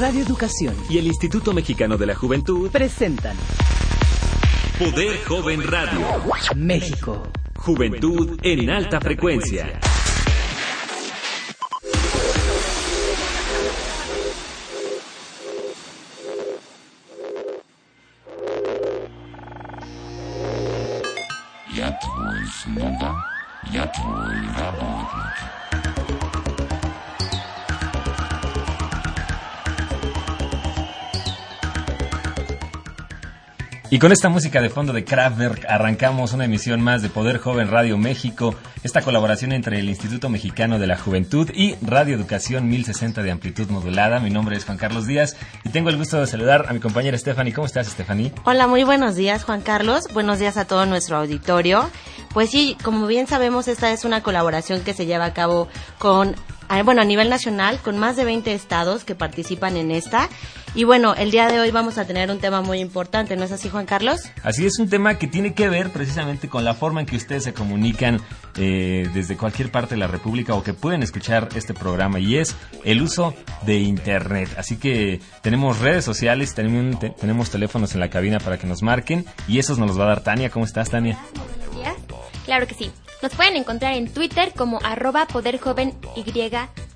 Radio Educación y el Instituto Mexicano de la Juventud presentan Poder Joven Radio. México. Juventud en alta frecuencia. Con esta música de fondo de Kraftwerk arrancamos una emisión más de Poder Joven Radio México, esta colaboración entre el Instituto Mexicano de la Juventud y Radio Educación 1060 de amplitud modulada. Mi nombre es Juan Carlos Díaz y tengo el gusto de saludar a mi compañera Stephanie. ¿Cómo estás, Stephanie? Hola, muy buenos días, Juan Carlos. Buenos días a todo nuestro auditorio. Pues sí, como bien sabemos, esta es una colaboración que se lleva a cabo con bueno, a nivel nacional, con más de 20 estados que participan en esta. Y bueno, el día de hoy vamos a tener un tema muy importante, ¿no es así, Juan Carlos? Así es, un tema que tiene que ver precisamente con la forma en que ustedes se comunican eh, desde cualquier parte de la República o que pueden escuchar este programa y es el uso de Internet. Así que tenemos redes sociales, tenemos, tenemos teléfonos en la cabina para que nos marquen y esos nos los va a dar Tania. ¿Cómo estás, Tania? Buenos días. Claro que sí. Nos pueden encontrar en Twitter como arroba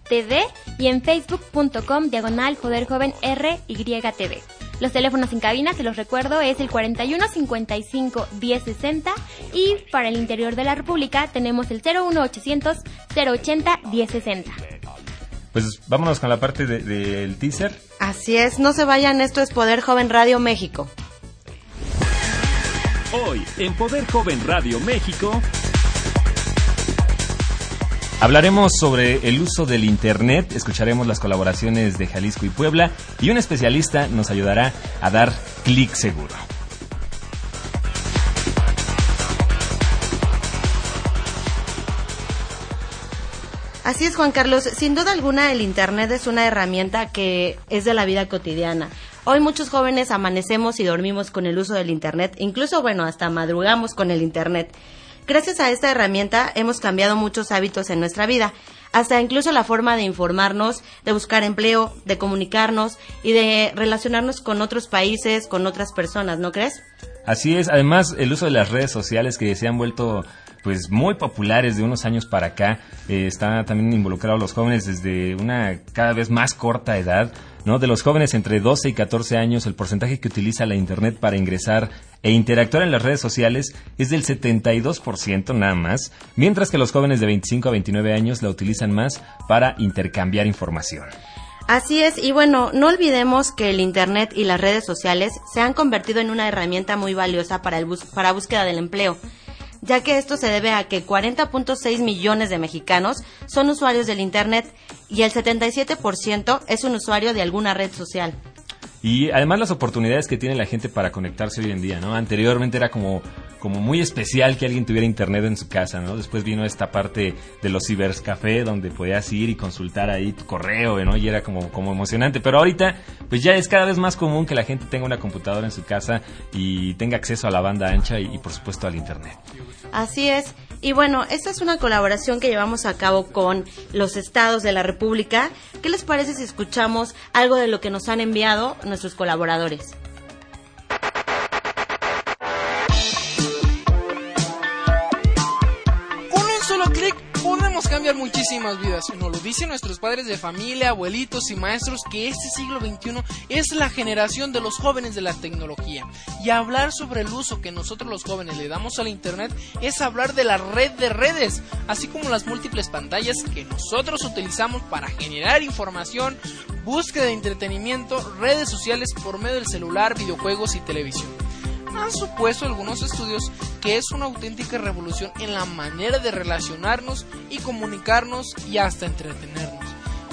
poderjovenytv y en facebook.com diagonal poderjovenrytv. Los teléfonos en cabina, se los recuerdo, es el 41 55 1060 y para el interior de la República tenemos el 01 800 080 1060. Pues vámonos con la parte del de, teaser. Así es, no se vayan, esto es Poder Joven Radio México. Hoy en Poder Joven Radio México Hablaremos sobre el uso del Internet, escucharemos las colaboraciones de Jalisco y Puebla y un especialista nos ayudará a dar clic seguro. Así es, Juan Carlos. Sin duda alguna, el Internet es una herramienta que es de la vida cotidiana. Hoy muchos jóvenes amanecemos y dormimos con el uso del Internet, incluso, bueno, hasta madrugamos con el Internet. Gracias a esta herramienta hemos cambiado muchos hábitos en nuestra vida, hasta incluso la forma de informarnos, de buscar empleo, de comunicarnos y de relacionarnos con otros países, con otras personas, ¿no crees? Así es, además el uso de las redes sociales que se han vuelto pues muy populares de unos años para acá, eh, están también involucrados los jóvenes desde una cada vez más corta edad ¿no? De los jóvenes entre 12 y 14 años, el porcentaje que utiliza la Internet para ingresar e interactuar en las redes sociales es del 72% nada más, mientras que los jóvenes de 25 a 29 años la utilizan más para intercambiar información. Así es, y bueno, no olvidemos que el Internet y las redes sociales se han convertido en una herramienta muy valiosa para, el bus para búsqueda del empleo ya que esto se debe a que 40.6 millones de mexicanos son usuarios del Internet y el 77% es un usuario de alguna red social. Y además las oportunidades que tiene la gente para conectarse hoy en día, ¿no? Anteriormente era como, como muy especial que alguien tuviera internet en su casa, ¿no? Después vino esta parte de los cibercafé donde podías ir y consultar ahí tu correo, ¿no? Y era como, como emocionante. Pero ahorita, pues ya es cada vez más común que la gente tenga una computadora en su casa y tenga acceso a la banda ancha y, y por supuesto al internet. Así es. Y bueno, esta es una colaboración que llevamos a cabo con los estados de la República. ¿Qué les parece si escuchamos algo de lo que nos han enviado nuestros colaboradores? Muchísimas vidas. Nos lo dicen nuestros padres de familia, abuelitos y maestros que este siglo XXI es la generación de los jóvenes de la tecnología. Y hablar sobre el uso que nosotros los jóvenes le damos al Internet es hablar de la red de redes, así como las múltiples pantallas que nosotros utilizamos para generar información, búsqueda de entretenimiento, redes sociales por medio del celular, videojuegos y televisión han supuesto algunos estudios que es una auténtica revolución en la manera de relacionarnos y comunicarnos y hasta entretenernos.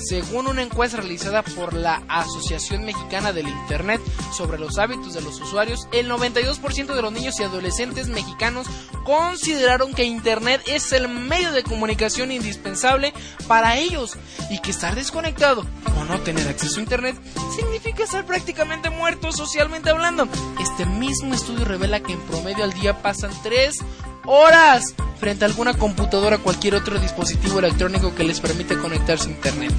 Según una encuesta realizada por la Asociación Mexicana del Internet sobre los hábitos de los usuarios, el 92% de los niños y adolescentes mexicanos consideraron que Internet es el medio de comunicación indispensable para ellos y que estar desconectado o no tener acceso a Internet significa estar prácticamente muerto socialmente hablando. Este mismo estudio revela que en promedio al día pasan 3 horas frente a alguna computadora o cualquier otro dispositivo electrónico que les permite conectarse a internet.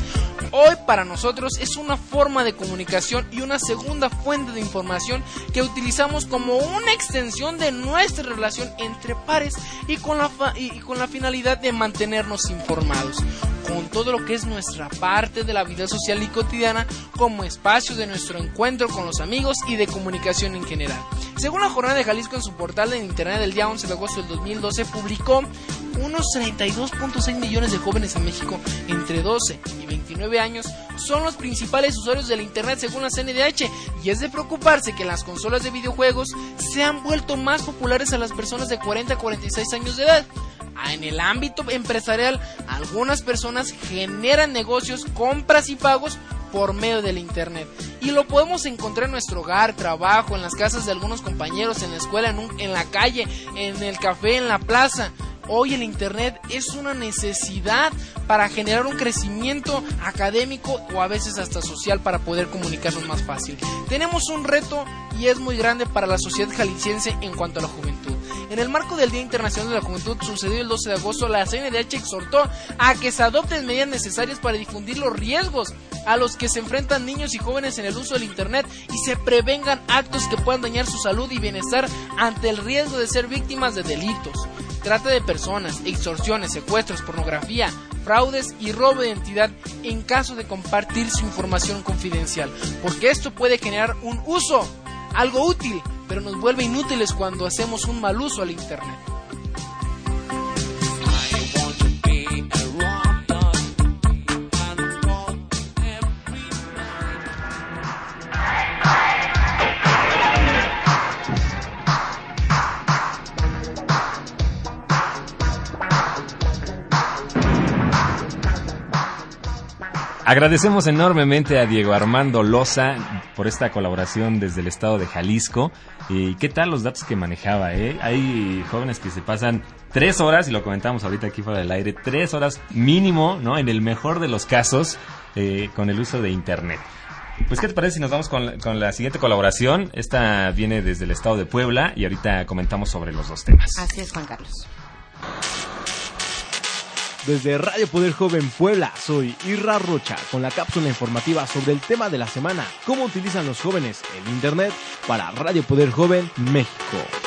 Hoy para nosotros es una forma de comunicación y una segunda fuente de información que utilizamos como una extensión de nuestra relación entre pares y con la, y con la finalidad de mantenernos informados con todo lo que es nuestra parte de la vida social y cotidiana como espacio de nuestro encuentro con los amigos y de comunicación en general. Según la Jornada de Jalisco en su portal de internet del día 11 de agosto del 2012 publicó unos 32.6 millones de jóvenes en México entre 12 y 29 años son los principales usuarios del Internet según la CNDH y es de preocuparse que las consolas de videojuegos se han vuelto más populares a las personas de 40 a 46 años de edad. Ah, en el ámbito empresarial, algunas personas generan negocios, compras y pagos por medio del Internet. Y lo podemos encontrar en nuestro hogar, trabajo, en las casas de algunos compañeros, en la escuela, en, en la calle, en el café, en la plaza. Hoy el Internet es una necesidad para generar un crecimiento académico o a veces hasta social para poder comunicarnos más fácil. Tenemos un reto y es muy grande para la sociedad jalisciense en cuanto a la juventud. En el marco del Día Internacional de la Juventud sucedió el 12 de agosto, la CNDH exhortó a que se adopten medidas necesarias para difundir los riesgos a los que se enfrentan niños y jóvenes en el uso del Internet y se prevengan actos que puedan dañar su salud y bienestar ante el riesgo de ser víctimas de delitos. Trata de personas, extorsiones, secuestros, pornografía, fraudes y robo de identidad en caso de compartir su información confidencial, porque esto puede generar un uso, algo útil, pero nos vuelve inútiles cuando hacemos un mal uso al Internet. Agradecemos enormemente a Diego Armando Loza por esta colaboración desde el estado de Jalisco. ¿Y qué tal los datos que manejaba? Eh? Hay jóvenes que se pasan tres horas, y lo comentamos ahorita aquí fuera del aire, tres horas mínimo, ¿no? En el mejor de los casos, eh, con el uso de Internet. Pues, ¿qué te parece si nos vamos con con la siguiente colaboración? Esta viene desde el estado de Puebla y ahorita comentamos sobre los dos temas. Así es, Juan Carlos. Desde Radio Poder Joven Puebla, soy Irra Rocha con la cápsula informativa sobre el tema de la semana, cómo utilizan los jóvenes el Internet para Radio Poder Joven México.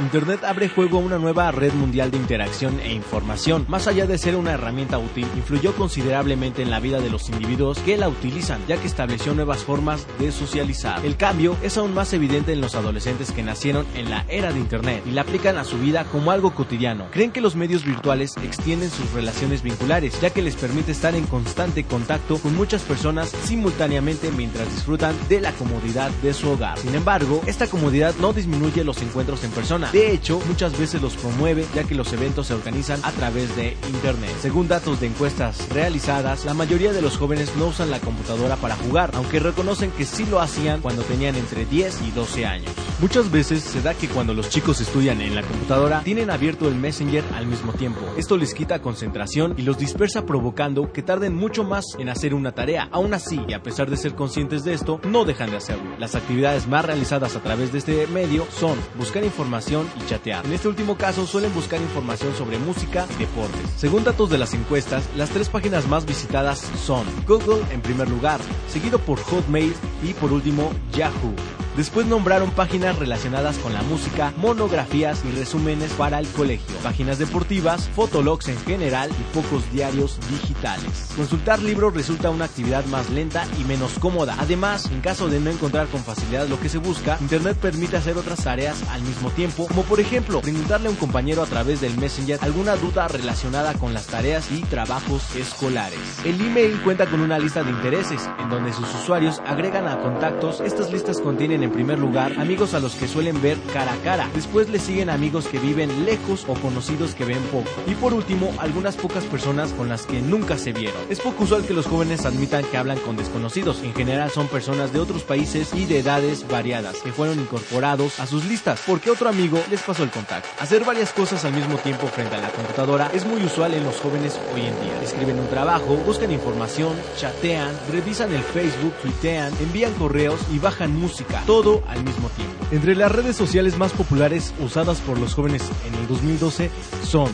Internet abre juego a una nueva red mundial de interacción e información. Más allá de ser una herramienta útil, influyó considerablemente en la vida de los individuos que la utilizan, ya que estableció nuevas formas de socializar. El cambio es aún más evidente en los adolescentes que nacieron en la era de Internet y la aplican a su vida como algo cotidiano. Creen que los medios virtuales extienden sus relaciones vinculares, ya que les permite estar en constante contacto con muchas personas simultáneamente mientras disfrutan de la comodidad de su hogar. Sin embargo, esta comodidad no disminuye los encuentros en persona. De hecho, muchas veces los promueve ya que los eventos se organizan a través de Internet. Según datos de encuestas realizadas, la mayoría de los jóvenes no usan la computadora para jugar, aunque reconocen que sí lo hacían cuando tenían entre 10 y 12 años. Muchas veces se da que cuando los chicos estudian en la computadora tienen abierto el Messenger al mismo tiempo. Esto les quita concentración y los dispersa provocando que tarden mucho más en hacer una tarea. Aún así, y a pesar de ser conscientes de esto, no dejan de hacerlo. Las actividades más realizadas a través de este medio son buscar información y chatear. En este último caso suelen buscar información sobre música y deportes. Según datos de las encuestas, las tres páginas más visitadas son Google en primer lugar, seguido por Hotmail y por último Yahoo. Después nombraron páginas relacionadas con la música, monografías y resúmenes para el colegio, páginas deportivas, fotologs en general y pocos diarios digitales. Consultar libros resulta una actividad más lenta y menos cómoda. Además, en caso de no encontrar con facilidad lo que se busca, Internet permite hacer otras tareas al mismo tiempo, como por ejemplo, preguntarle a un compañero a través del Messenger alguna duda relacionada con las tareas y trabajos escolares. El email cuenta con una lista de intereses, en donde sus usuarios agregan a contactos. Estas listas contienen en primer lugar amigos a los que suelen ver cara a cara. Después le siguen amigos que viven lejos o conocidos que ven poco. Y por último, algunas pocas personas con las que nunca se vieron. Es poco usual que los jóvenes admitan que hablan con desconocidos. En general son personas de otros países y de edades variadas que fueron incorporados a sus listas porque otro amigo les pasó el contacto. Hacer varias cosas al mismo tiempo frente a la computadora es muy usual en los jóvenes hoy en día. Escriben un trabajo, buscan información, chatean, revisan el Facebook, tuitean, envían correos y bajan música todo al mismo tiempo. Entre las redes sociales más populares usadas por los jóvenes en el 2012 son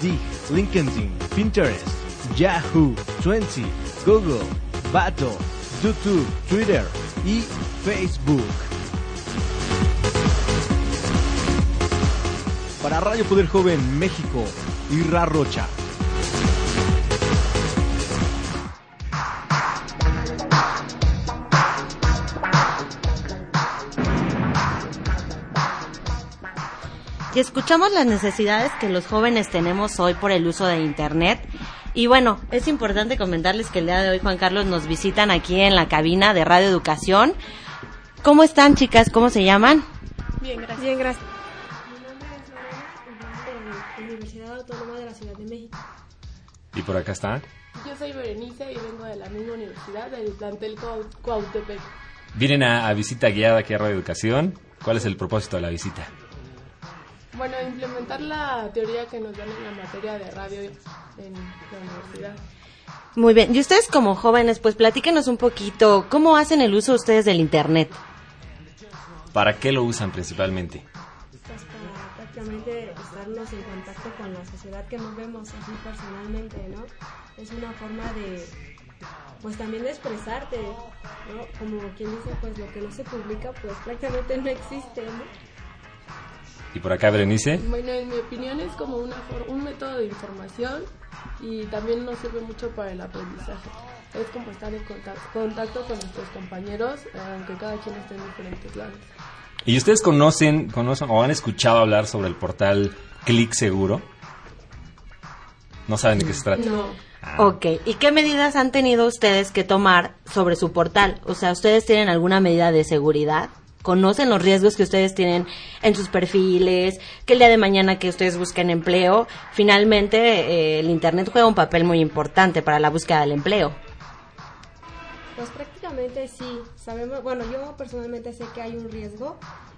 Dig, LinkedIn, Pinterest, Yahoo, Twenty, Google, Battle, YouTube, Twitter y Facebook. Para Radio Poder Joven México, Irra Rocha. Y escuchamos las necesidades que los jóvenes tenemos hoy por el uso de Internet. Y bueno, es importante comentarles que el día de hoy Juan Carlos nos visitan aquí en la cabina de Radio Educación. ¿Cómo están chicas? ¿Cómo se llaman? Bien, gracias. Bien, gracias. Mi nombre es Universidad Autónoma de la Ciudad de México. ¿Y por acá está? Yo soy Berenice y vengo de la misma universidad, del plantel Cuau- Cuautepec. Vienen a, a visita guiada aquí a Radio Educación. ¿Cuál es el propósito de la visita? Bueno, implementar la teoría que nos dan en la materia de radio en la universidad. Muy bien. Y ustedes como jóvenes, pues platíquenos un poquito, ¿cómo hacen el uso ustedes del Internet? ¿Para qué lo usan principalmente? Pues para prácticamente estarnos en contacto con la sociedad que nos vemos así personalmente, ¿no? Es una forma de, pues también de expresarte, ¿no? Como quien dice, pues lo que no se publica, pues prácticamente no existe, ¿no? ¿Y por acá, Berenice? Bueno, en mi opinión es como una for- un método de información y también nos sirve mucho para el aprendizaje. Es como estar en contacto, contacto con nuestros compañeros, aunque cada quien esté en diferentes lados. ¿Y ustedes conocen, conocen o han escuchado hablar sobre el portal Click Seguro? ¿No saben de qué se trata? No. Ah. Ok, ¿y qué medidas han tenido ustedes que tomar sobre su portal? O sea, ¿ustedes tienen alguna medida de seguridad? ¿Conocen los riesgos que ustedes tienen en sus perfiles? Que el día de mañana que ustedes busquen empleo, finalmente eh, el Internet juega un papel muy importante para la búsqueda del empleo. Pues prácticamente sí, sabemos, bueno, yo personalmente sé que hay un riesgo,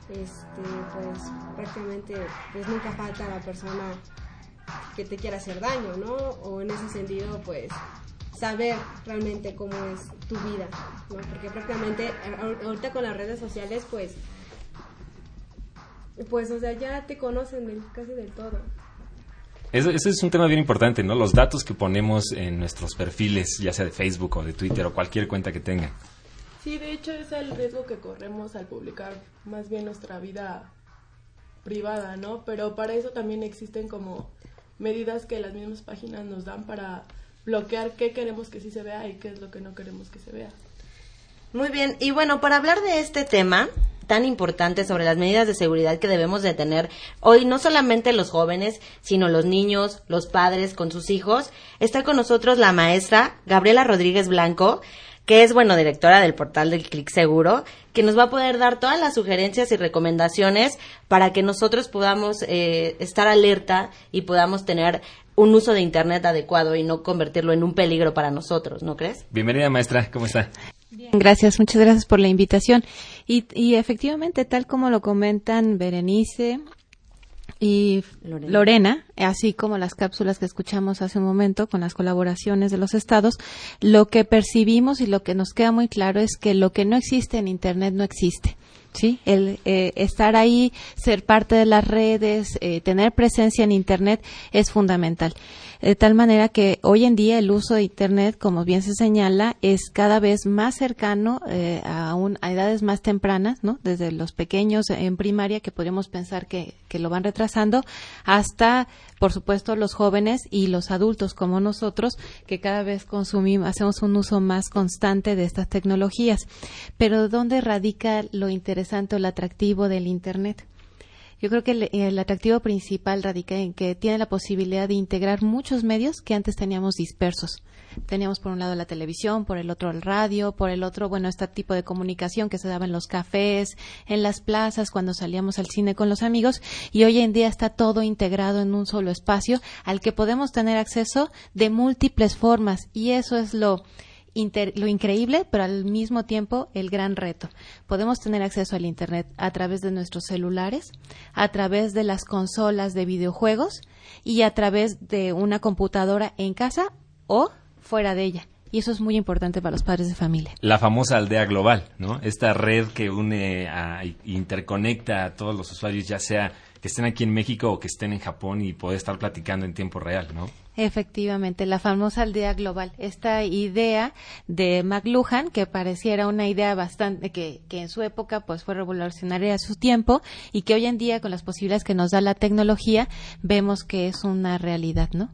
este, pues prácticamente pues nunca falta la persona que te quiera hacer daño, ¿no? O en ese sentido, pues saber realmente cómo es tu vida, ¿no? Porque prácticamente ahor- ahorita con las redes sociales, pues, pues, o sea, ya te conocen del- casi del todo. Eso, eso es un tema bien importante, ¿no? Los datos que ponemos en nuestros perfiles, ya sea de Facebook o de Twitter o cualquier cuenta que tengan. Sí, de hecho es el riesgo que corremos al publicar más bien nuestra vida privada, ¿no? Pero para eso también existen como medidas que las mismas páginas nos dan para bloquear qué queremos que sí se vea y qué es lo que no queremos que se vea. Muy bien, y bueno, para hablar de este tema tan importante sobre las medidas de seguridad que debemos de tener hoy, no solamente los jóvenes, sino los niños, los padres con sus hijos, está con nosotros la maestra Gabriela Rodríguez Blanco, que es, bueno, directora del portal del Clic Seguro, que nos va a poder dar todas las sugerencias y recomendaciones para que nosotros podamos eh, estar alerta y podamos tener un uso de Internet adecuado y no convertirlo en un peligro para nosotros, ¿no crees? Bienvenida, maestra, ¿cómo está? Bien, gracias, muchas gracias por la invitación. Y, y efectivamente, tal como lo comentan Berenice y Lorena. Lorena. así como las cápsulas que escuchamos hace un momento con las colaboraciones de los estados, lo que percibimos y lo que nos queda muy claro es que lo que no existe en Internet no existe. ¿sí? El eh, estar ahí, ser parte de las redes, eh, tener presencia en Internet es fundamental. De tal manera que hoy en día el uso de Internet, como bien se señala, es cada vez más cercano eh, a, un- a edades más tempranas, ¿no? Desde los pequeños en primaria, que podríamos pensar que, que lo van retrasando, hasta, por supuesto, los jóvenes y los adultos como nosotros, que cada vez consumimos, hacemos un uso más constante de estas tecnologías. Pero ¿dónde radica lo interesante o lo atractivo del Internet? Yo creo que el, atractivo principal radica en que tiene la posibilidad de integrar muchos medios que antes teníamos dispersos. Teníamos por un lado la televisión, por el otro el radio, por el otro, bueno, este tipo de comunicación que se daba en los cafés, en las plazas, cuando salíamos al cine con los amigos, y hoy en día está todo integrado en un solo espacio al que podemos tener acceso de múltiples formas, y eso es lo, inter- lo increíble, pero al mismo tiempo el gran reto. Podemos tener acceso al Internet a través de nuestros celulares, a través de las consolas de videojuegos y a través de una computadora en casa o fuera de ella. Y eso es muy importante para los padres de familia. La famosa aldea global, ¿no? Esta red que une a, interconecta a todos los usuarios, ya sea que estén aquí en México o que estén en Japón y poder estar platicando en tiempo real, ¿no? Efectivamente, la famosa aldea global. Esta idea de McLuhan, que pareciera una idea bastante, que, que en su época pues fue revolucionaria a su tiempo y que hoy en día con las posibilidades que nos da la tecnología vemos que es una realidad, ¿no?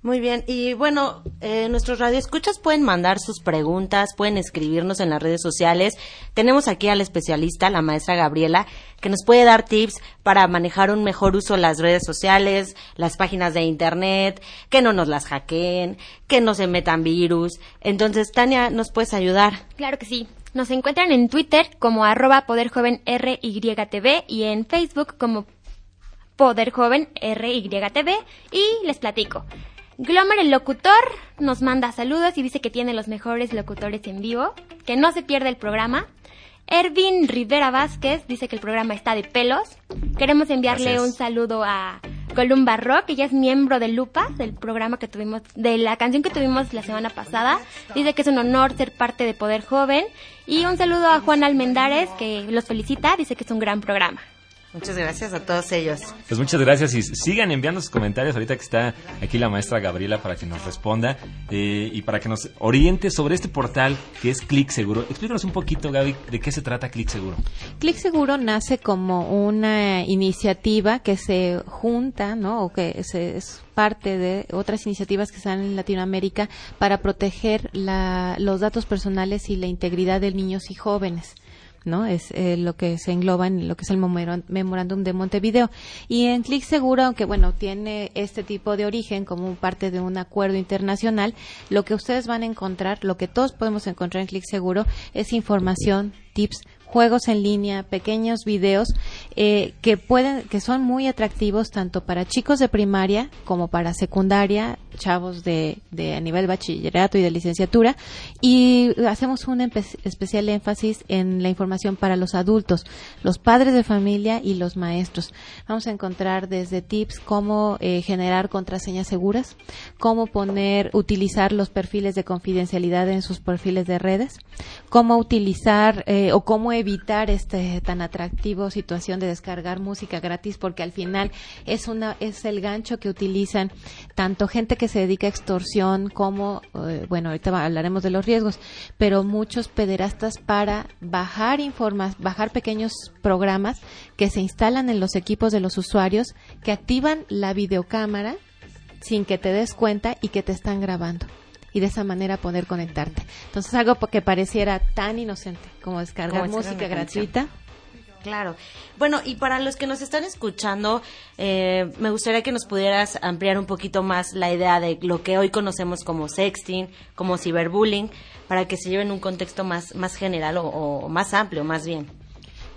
Muy bien, y bueno, eh, nuestros radioescuchas pueden mandar sus preguntas, pueden escribirnos en las redes sociales. Tenemos aquí al especialista, la maestra Gabriela, que nos puede dar tips para manejar un mejor uso de las redes sociales, las páginas de internet, que no nos las hackeen, que no se metan virus. Entonces, Tania, ¿nos puedes ayudar? Claro que sí. Nos encuentran en Twitter como arroba poderjovenrytv y en Facebook como poderjovenrytv y les platico. Glomer el locutor nos manda saludos y dice que tiene los mejores locutores en vivo, que no se pierde el programa. Ervin Rivera Vázquez dice que el programa está de pelos. Queremos enviarle Gracias. un saludo a Columba Rock, ella es miembro de Lupa, del programa que tuvimos, de la canción que tuvimos la semana pasada. Dice que es un honor ser parte de Poder Joven. Y un saludo a Juan Almendares, que los felicita, dice que es un gran programa. Muchas gracias a todos ellos. Pues muchas gracias y sigan enviando sus comentarios ahorita que está aquí la maestra Gabriela para que nos responda eh, y para que nos oriente sobre este portal que es Click Seguro. Explícanos un poquito, Gaby, de qué se trata Click Seguro. Click Seguro nace como una iniciativa que se junta, ¿no? O que se- es parte de otras iniciativas que están en Latinoamérica para proteger la- los datos personales y la integridad de niños y jóvenes. ¿No? Es eh, lo que se engloba en lo que es el memorándum de Montevideo. Y en Click Seguro, aunque bueno, tiene este tipo de origen como parte de un acuerdo internacional, lo que ustedes van a encontrar, lo que todos podemos encontrar en Click Seguro, es información, tips, juegos en línea, pequeños videos eh, que pueden, que son muy atractivos tanto para chicos de primaria como para secundaria, chavos de, de a nivel bachillerato y de licenciatura, y hacemos un especial énfasis en la información para los adultos, los padres de familia y los maestros. Vamos a encontrar desde tips cómo eh, generar contraseñas seguras, cómo poner, utilizar los perfiles de confidencialidad en sus perfiles de redes, cómo utilizar eh, o cómo evitar este tan atractivo situación de descargar música gratis porque al final es una es el gancho que utilizan tanto gente que se dedica a extorsión como eh, bueno ahorita hablaremos de los riesgos pero muchos pederastas para bajar informas bajar pequeños programas que se instalan en los equipos de los usuarios que activan la videocámara sin que te des cuenta y que te están grabando y de esa manera poder conectarte. Entonces algo que pareciera tan inocente como descargar Como música gratuita. Claro. Bueno, y para los que nos están escuchando, eh, me gustaría que nos pudieras ampliar un poquito más la idea de lo que hoy conocemos como sexting, como ciberbullying, para que se lleven un contexto más, más general o, o más amplio, más bien.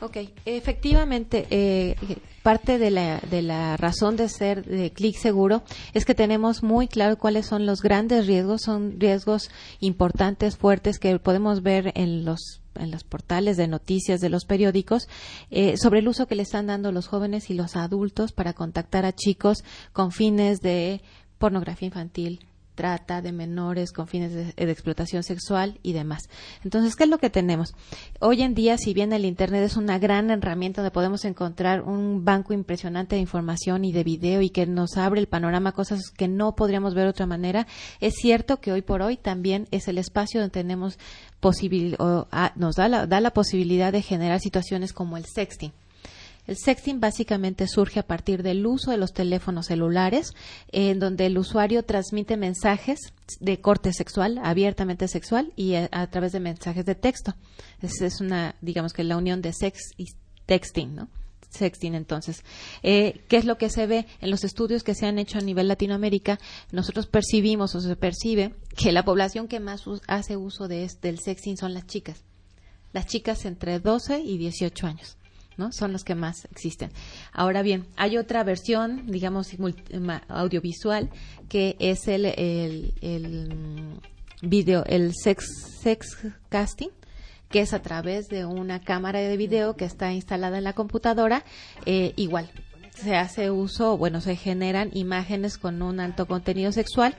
Ok, efectivamente, eh, parte de la, de la razón de ser de Clic Seguro es que tenemos muy claro cuáles son los grandes riesgos, son riesgos importantes, fuertes, que podemos ver en los en los portales de noticias de los periódicos eh, sobre el uso que le están dando los jóvenes y los adultos para contactar a chicos con fines de pornografía infantil, trata de menores con fines de, explotación sexual y demás. Entonces, ¿qué es lo que tenemos? Hoy en día, si bien el Internet es una gran herramienta donde podemos encontrar un banco impresionante de información y de video y que nos abre el panorama, cosas que no podríamos ver de otra manera, es cierto que hoy por hoy también es el espacio donde tenemos posibil o, ah, nos da la, da la posibilidad de generar situaciones como el sexting. El sexting básicamente surge a partir del uso de los teléfonos celulares, en donde el usuario transmite mensajes de corte sexual, abiertamente sexual, y a, través de mensajes de texto. Es, es una, digamos que la unión de sex y texting, ¿no? Sexting, entonces. Eh, ¿Qué es lo que se ve en los estudios que se han hecho a nivel Latinoamérica? Nosotros percibimos o se percibe que la población que más hace uso de, del sexting son las chicas. Las chicas entre 12 y 18 años. ¿No? Son los que más existen. Ahora bien, hay otra versión, digamos, audiovisual, que es el, el, el, mm, video, el sex, sex casting, que es a través de una cámara de video que está instalada en la computadora, eh, igual. Se hace uso, bueno, se generan imágenes con un alto contenido sexual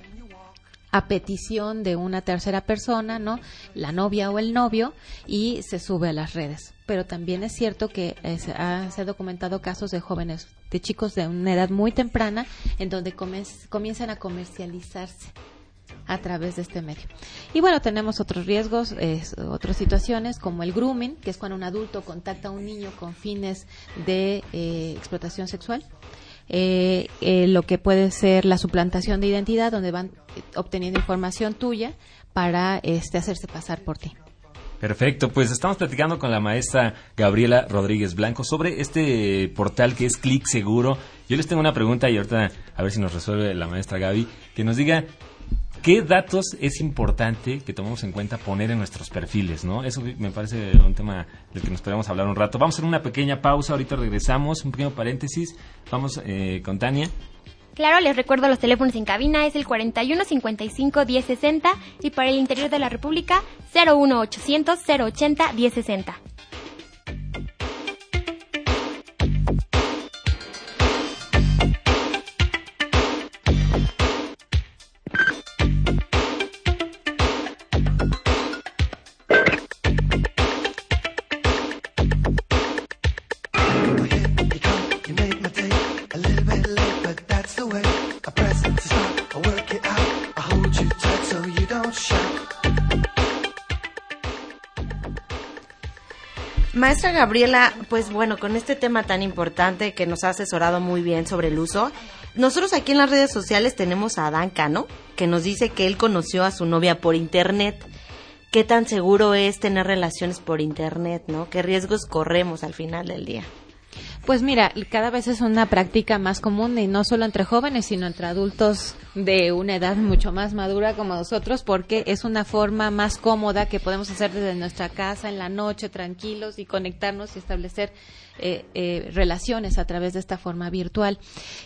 a petición de una tercera persona, ¿no? La novia o el novio y se sube a las redes. Pero también es cierto que eh, se, ha, documentado casos de jóvenes, de chicos de una edad muy temprana, en donde comienzan a comercializarse a través de este medio. Y bueno, tenemos otros riesgos, es, otras situaciones como el grooming, que es cuando un adulto contacta a un niño con fines de eh, explotación sexual. Eh, eh, lo que puede ser la suplantación de identidad, donde van eh, obteniendo información tuya para este, hacerse pasar por ti. Perfecto, pues estamos platicando con la maestra Gabriela Rodríguez Blanco sobre este portal que es Click Seguro. Yo les tengo una pregunta y ahorita a ver si nos resuelve la maestra Gaby, que nos diga qué datos es importante que tomemos en cuenta poner en nuestros perfiles, ¿no? Eso me parece un tema del que nos podemos hablar un rato. Vamos a hacer una pequeña pausa, ahorita regresamos, un pequeño paréntesis. Vamos eh, con Tania. Claro, les recuerdo los teléfonos en cabina, es el 41 55 1060 y para el interior de la República 01 800 080 1060. Maestra Gabriela, pues bueno, con este tema tan importante que nos ha asesorado muy bien sobre el uso, nosotros aquí en las redes sociales tenemos a Adán Cano, que nos dice que él conoció a su novia por internet. ¿Qué tan seguro es tener relaciones por internet, no? ¿Qué riesgos corremos al final del día? Pues mira, cada vez es una práctica más común y no solo entre jóvenes, sino entre adultos de una edad mucho más madura como nosotros, porque es una forma más cómoda que podemos hacer desde nuestra casa en la noche, tranquilos y conectarnos y establecer eh, eh, relaciones a través de esta forma virtual.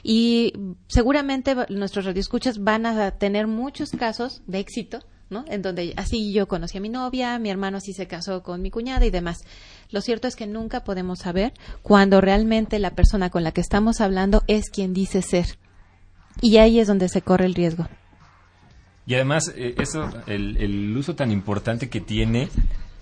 Y seguramente nuestros radioescuchas van a tener muchos casos de éxito. ¿no? En donde así yo conocí a mi novia, mi hermano así se casó con mi cuñada y demás. Lo cierto es que nunca podemos saber cuando realmente la persona con la que estamos hablando es quien dice ser. Y ahí es donde se corre el riesgo. Y además, eh, eso, el, el uso tan importante que tiene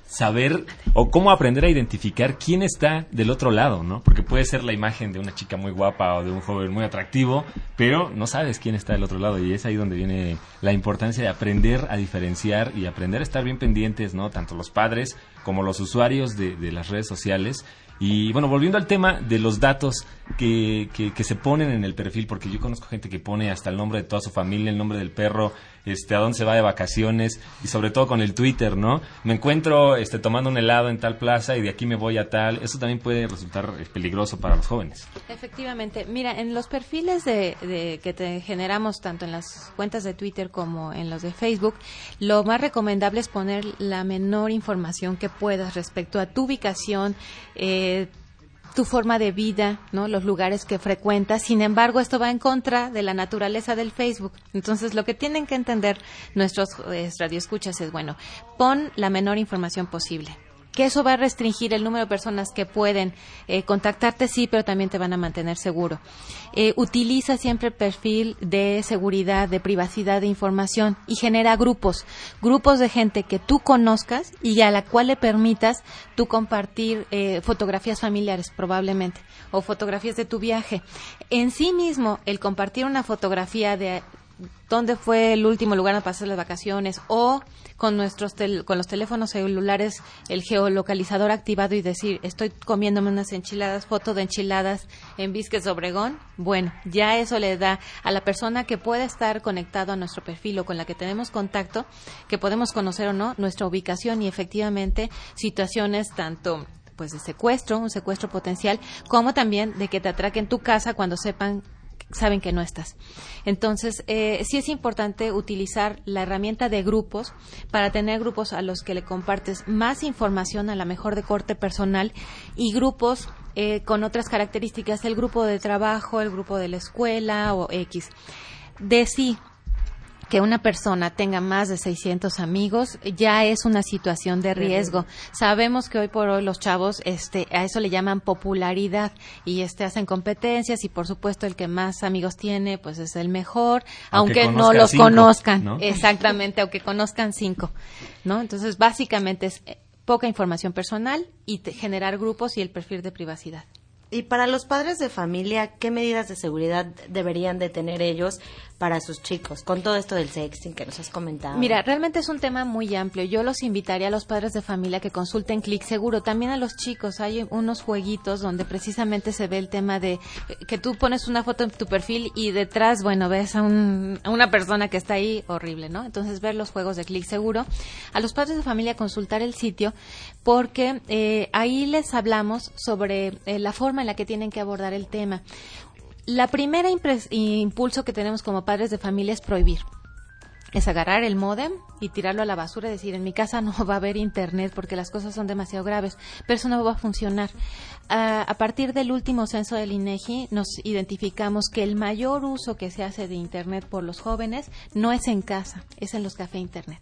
saber o cómo aprender a identificar quién está del otro lado, ¿no? Porque puede ser la imagen de una chica muy guapa o de un joven muy atractivo, pero no sabes quién está del otro lado y es ahí donde viene la importancia de aprender a diferenciar y aprender a estar bien pendientes, ¿no? Tanto los padres como los usuarios de, de las redes sociales. Y bueno, volviendo al tema de los datos que, que, que se ponen en el perfil, porque yo conozco gente que pone hasta el nombre de toda su familia, el nombre del perro, este, a dónde se va de vacaciones y sobre todo con el Twitter, ¿no? Me encuentro este, tomando un helado en tal plaza y de aquí me voy a tal. Eso también puede resultar eh, peligroso para los jóvenes. Efectivamente, mira, en los perfiles de, de- que te generamos tanto en las cuentas de Twitter como en los de Facebook, lo más recomendable es poner la menor información que puedas respecto a tu ubicación, eh, tu forma de vida, ¿no? Los lugares que frecuentas. Sin embargo, esto va en contra de la naturaleza del Facebook. Entonces, lo que tienen que entender nuestros eh, radioescuchas es, bueno, pon la menor información posible. Que eso va a restringir el número de personas que pueden eh, contactarte, sí, pero también te van a mantener seguro. Eh, utiliza siempre el perfil de seguridad, de privacidad de información y genera grupos, grupos de gente que tú conozcas y a la cual le permitas tú compartir eh, fotografías familiares probablemente o fotografías de tu viaje. En sí mismo, el compartir una fotografía de dónde fue el último lugar donde pasar las vacaciones o con nuestros tel- con los teléfonos celulares el geolocalizador activado y decir estoy comiéndome unas enchiladas, foto de enchiladas en Vizques Obregón, bueno, ya eso le da a la persona que pueda estar conectado a nuestro perfil o con la que tenemos contacto, que podemos conocer o no nuestra ubicación y efectivamente situaciones tanto pues de secuestro, un secuestro potencial, como también de que te atraquen tu casa cuando sepan saben que no estás. Entonces, eh, sí es importante utilizar la herramienta de grupos para tener grupos a los que le compartes más información, a la mejor de corte personal, y grupos eh, con otras características, el grupo de trabajo, el grupo de la escuela o X. De sí, que una persona tenga más de 600 amigos ya es una situación de riesgo. Sabemos que hoy por hoy los chavos este a eso le llaman popularidad y este hacen competencias y por supuesto el que más amigos tiene pues es el mejor, Aunque aunque, no los cinco, conozcan. ¿no? Exactamente, aunque conozcan cinco, ¿no? Entonces, básicamente es eh, poca información personal y te- generar grupos y el perfil de privacidad. Y para los padres de familia, ¿qué medidas de seguridad deberían de tener ellos para sus chicos con todo esto del sexting que nos has comentado? Mira, realmente es un tema muy amplio. Yo los invitaría a los padres de familia que consulten Click Seguro. También a los chicos hay unos jueguitos donde precisamente se ve el tema de que tú pones una foto en tu perfil y detrás, bueno, ves a, un- a una persona que está ahí horrible, ¿no? Entonces ver los juegos de Click Seguro. A los padres de familia consultar el sitio porque eh, ahí les hablamos sobre eh, la forma en la que tienen que abordar el tema. La primera impulso que tenemos como padres de familia es prohibir es agarrar el módem y tirarlo a la basura y decir, en mi casa no va a haber internet porque las cosas son demasiado graves, pero eso no va a funcionar. A partir del último censo del INEGI nos identificamos que el mayor uso que se hace de internet por los jóvenes no es en casa, es en los cafés internet.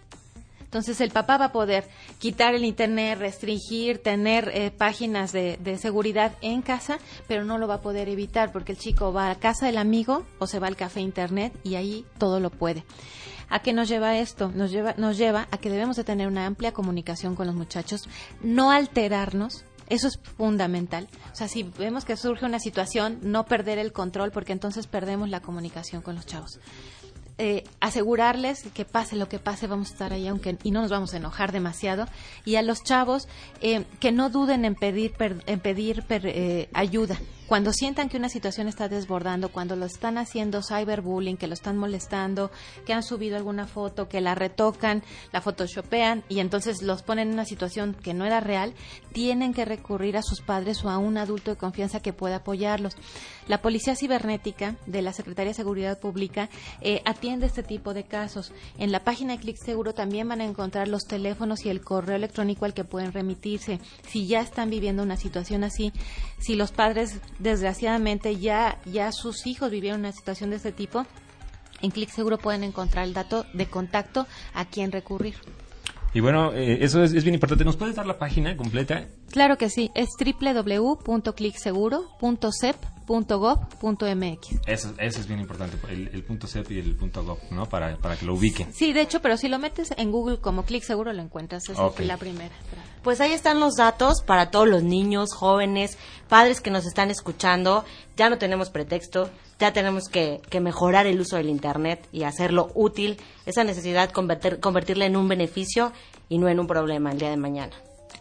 Entonces el papá va a poder quitar el internet, restringir, tener eh, páginas de, seguridad en casa, pero no lo va a poder evitar porque el chico va a casa del amigo o se va al café internet y ahí todo lo puede. ¿A qué nos lleva esto? Nos lleva, nos lleva a que debemos de tener una amplia comunicación con los muchachos, no alterarnos. Eso es fundamental. O sea, si vemos que surge una situación, no perder el control porque entonces perdemos la comunicación con los chavos eh, asegurarles que pase lo que pase, vamos a estar ahí aunque y no nos vamos a enojar demasiado. Y a los chavos eh, que no duden en pedir, per- en pedir per- eh, ayuda. Cuando sientan que una situación está desbordando, cuando lo están haciendo cyberbullying, que lo están molestando, que han subido alguna foto, que la retocan, la photoshopean y entonces los ponen en una situación que no era real, tienen que recurrir a sus padres o a un adulto de confianza que pueda apoyarlos. La Policía Cibernética de la Secretaría de Seguridad Pública eh, atiende este tipo de casos. En la página de Click Seguro también van a encontrar los teléfonos y el correo electrónico al que pueden remitirse. Si ya están viviendo una situación así, si los padres desgraciadamente ya, ya sus hijos vivieron una situación de este tipo, en Click Seguro pueden encontrar el dato de contacto a quien recurrir. Y bueno, eh, eso es, es bien importante. ¿Nos puedes dar la página completa? Claro que sí, es www.clickseguro.cep.gov.mx. Eso, eso es bien importante, el, el punto CEP y el punto .gov, ¿no? Para, para que lo ubiquen. Sí, de hecho, pero si lo metes en Google como Click Seguro lo encuentras, esa es la primera. Pues ahí están los datos para todos los niños, jóvenes, padres que nos están escuchando. Ya no tenemos pretexto, ya tenemos que, que mejorar el uso del Internet y hacerlo útil. Esa necesidad convertir, convertirla en un beneficio y no en un problema el día de mañana.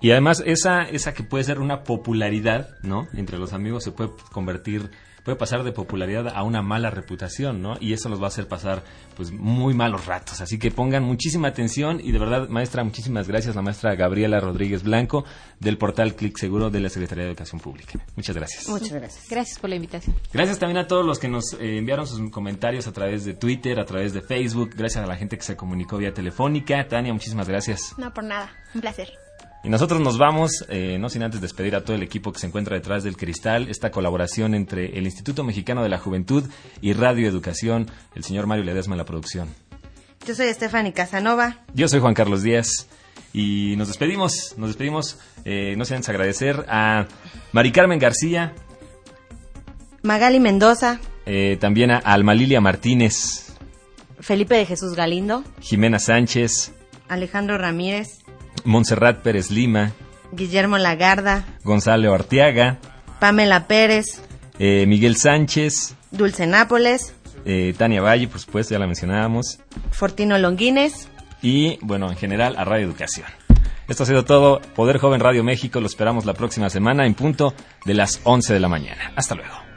Y además, esa, esa que puede ser una popularidad, ¿no? Entre los amigos se puede convertir, puede pasar de popularidad a una mala reputación, ¿no? Y eso los va a hacer pasar, pues, muy malos ratos. Así que pongan muchísima atención y de verdad, maestra, muchísimas gracias, la maestra Gabriela Rodríguez Blanco del portal Click Seguro de la Secretaría de Educación Pública. Muchas gracias. Muchas gracias. Gracias por la invitación. Gracias también a todos los que nos eh, enviaron sus comentarios a través de Twitter, a través de Facebook. Gracias a la gente que se comunicó vía telefónica. Tania, muchísimas gracias. No, por nada. Un placer. Y nosotros nos vamos, eh, no sin antes despedir a todo el equipo que se encuentra detrás del cristal, esta colaboración entre el Instituto Mexicano de la Juventud y Radio Educación, el señor Mario Ledesma en la producción. Yo soy Stephanie Casanova. Yo soy Juan Carlos Díaz. Y nos despedimos, nos despedimos, eh, no sin antes agradecer a Mari Carmen García, Magali Mendoza, eh, también a Alma Lilia Martínez, Felipe de Jesús Galindo, Jimena Sánchez, Alejandro Ramírez, Montserrat Pérez Lima, Guillermo Lagarda, Gonzalo Arteaga, Pamela Pérez, eh, Miguel Sánchez, Dulce Nápoles, eh, Tania Valle, por supuesto, ya la mencionábamos, Fortino Longuines. y, bueno, en general a Radio Educación. Esto ha sido todo. Poder Joven Radio México, lo esperamos la próxima semana en punto de las 11 de la mañana. Hasta luego.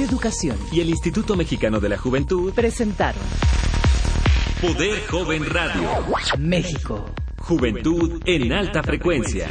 Radio Educación y el Instituto Mexicano de la Juventud presentaron Poder Joven Radio. México. Juventud en alta frecuencia.